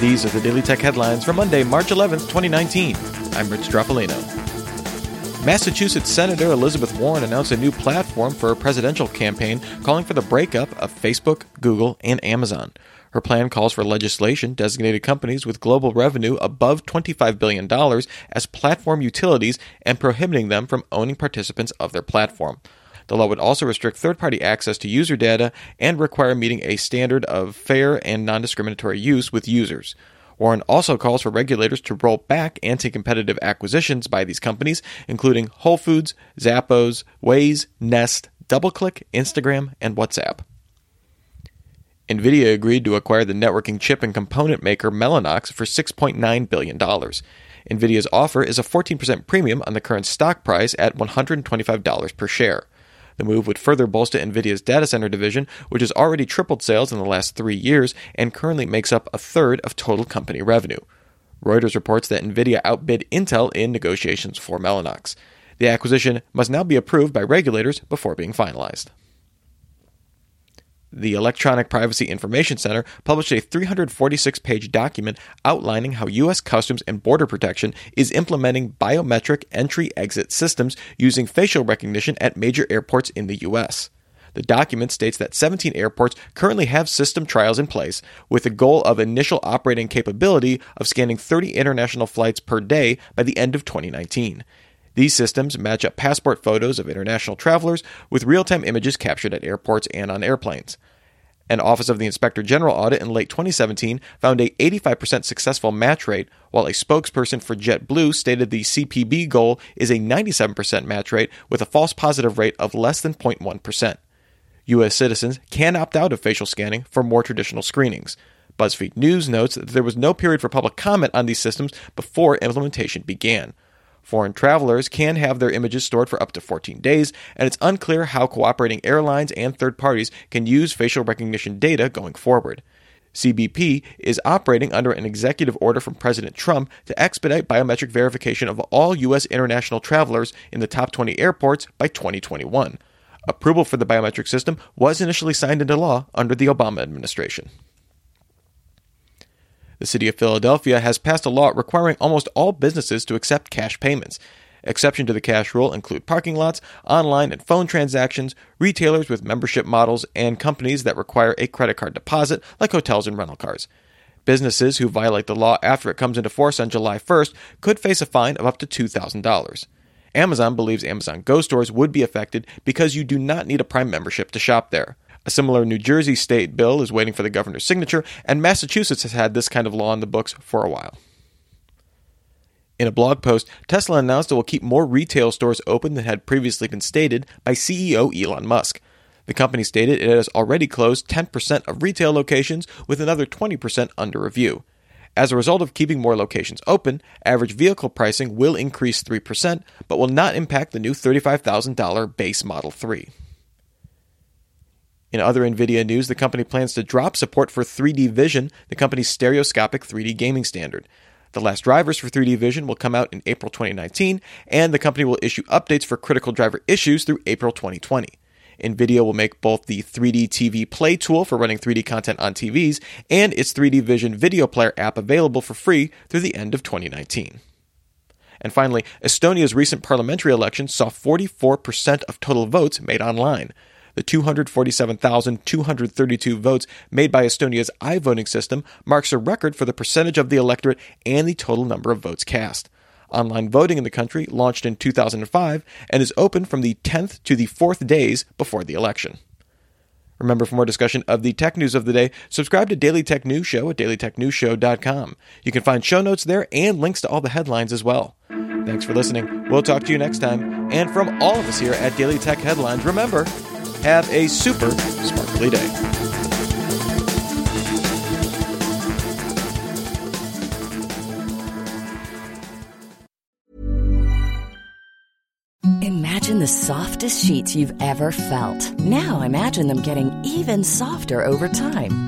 These are the Daily Tech headlines for Monday, March 11th, 2019. I'm Rich Stroffolino. Massachusetts Senator Elizabeth Warren announced a new platform for her presidential campaign calling for the breakup of Facebook, Google, and Amazon. Her plan calls for legislation designated companies with global revenue above $25 billion as platform utilities and prohibiting them from owning participants of their platform. The law would also restrict third party access to user data and require meeting a standard of fair and non discriminatory use with users. Warren also calls for regulators to roll back anti competitive acquisitions by these companies, including Whole Foods, Zappos, Waze, Nest, DoubleClick, Instagram, and WhatsApp. NVIDIA agreed to acquire the networking chip and component maker Mellanox for $6.9 billion. NVIDIA's offer is a 14% premium on the current stock price at $125 per share. The move would further bolster NVIDIA's data center division, which has already tripled sales in the last three years and currently makes up a third of total company revenue. Reuters reports that NVIDIA outbid Intel in negotiations for Mellanox. The acquisition must now be approved by regulators before being finalized. The Electronic Privacy Information Center published a 346 page document outlining how U.S. Customs and Border Protection is implementing biometric entry exit systems using facial recognition at major airports in the U.S. The document states that 17 airports currently have system trials in place, with the goal of initial operating capability of scanning 30 international flights per day by the end of 2019. These systems match up passport photos of international travelers with real time images captured at airports and on airplanes. An Office of the Inspector General audit in late 2017 found a 85% successful match rate, while a spokesperson for JetBlue stated the CPB goal is a 97% match rate with a false positive rate of less than 0.1%. U.S. citizens can opt out of facial scanning for more traditional screenings. BuzzFeed News notes that there was no period for public comment on these systems before implementation began. Foreign travelers can have their images stored for up to 14 days, and it's unclear how cooperating airlines and third parties can use facial recognition data going forward. CBP is operating under an executive order from President Trump to expedite biometric verification of all U.S. international travelers in the top 20 airports by 2021. Approval for the biometric system was initially signed into law under the Obama administration. The city of Philadelphia has passed a law requiring almost all businesses to accept cash payments. Exception to the cash rule include parking lots, online and phone transactions, retailers with membership models, and companies that require a credit card deposit, like hotels and rental cars. Businesses who violate the law after it comes into force on July 1st could face a fine of up to $2,000. Amazon believes Amazon Go stores would be affected because you do not need a Prime membership to shop there. A similar New Jersey state bill is waiting for the governor's signature, and Massachusetts has had this kind of law in the books for a while. In a blog post, Tesla announced it will keep more retail stores open than had previously been stated by CEO Elon Musk. The company stated it has already closed 10% of retail locations, with another 20% under review. As a result of keeping more locations open, average vehicle pricing will increase 3%, but will not impact the new $35,000 base Model 3. In other NVIDIA news, the company plans to drop support for 3D Vision, the company's stereoscopic 3D gaming standard. The last drivers for 3D Vision will come out in April 2019, and the company will issue updates for critical driver issues through April 2020. NVIDIA will make both the 3D TV Play tool for running 3D content on TVs and its 3D Vision Video Player app available for free through the end of 2019. And finally, Estonia's recent parliamentary election saw 44% of total votes made online. The 247,232 votes made by Estonia's iVoting system marks a record for the percentage of the electorate and the total number of votes cast. Online voting in the country launched in 2005 and is open from the 10th to the 4th days before the election. Remember, for more discussion of the tech news of the day, subscribe to Daily Tech News Show at dailytechnewsshow.com. You can find show notes there and links to all the headlines as well. Thanks for listening. We'll talk to you next time. And from all of us here at Daily Tech Headlines, remember, have a super sparkly day. Imagine the softest sheets you've ever felt. Now imagine them getting even softer over time.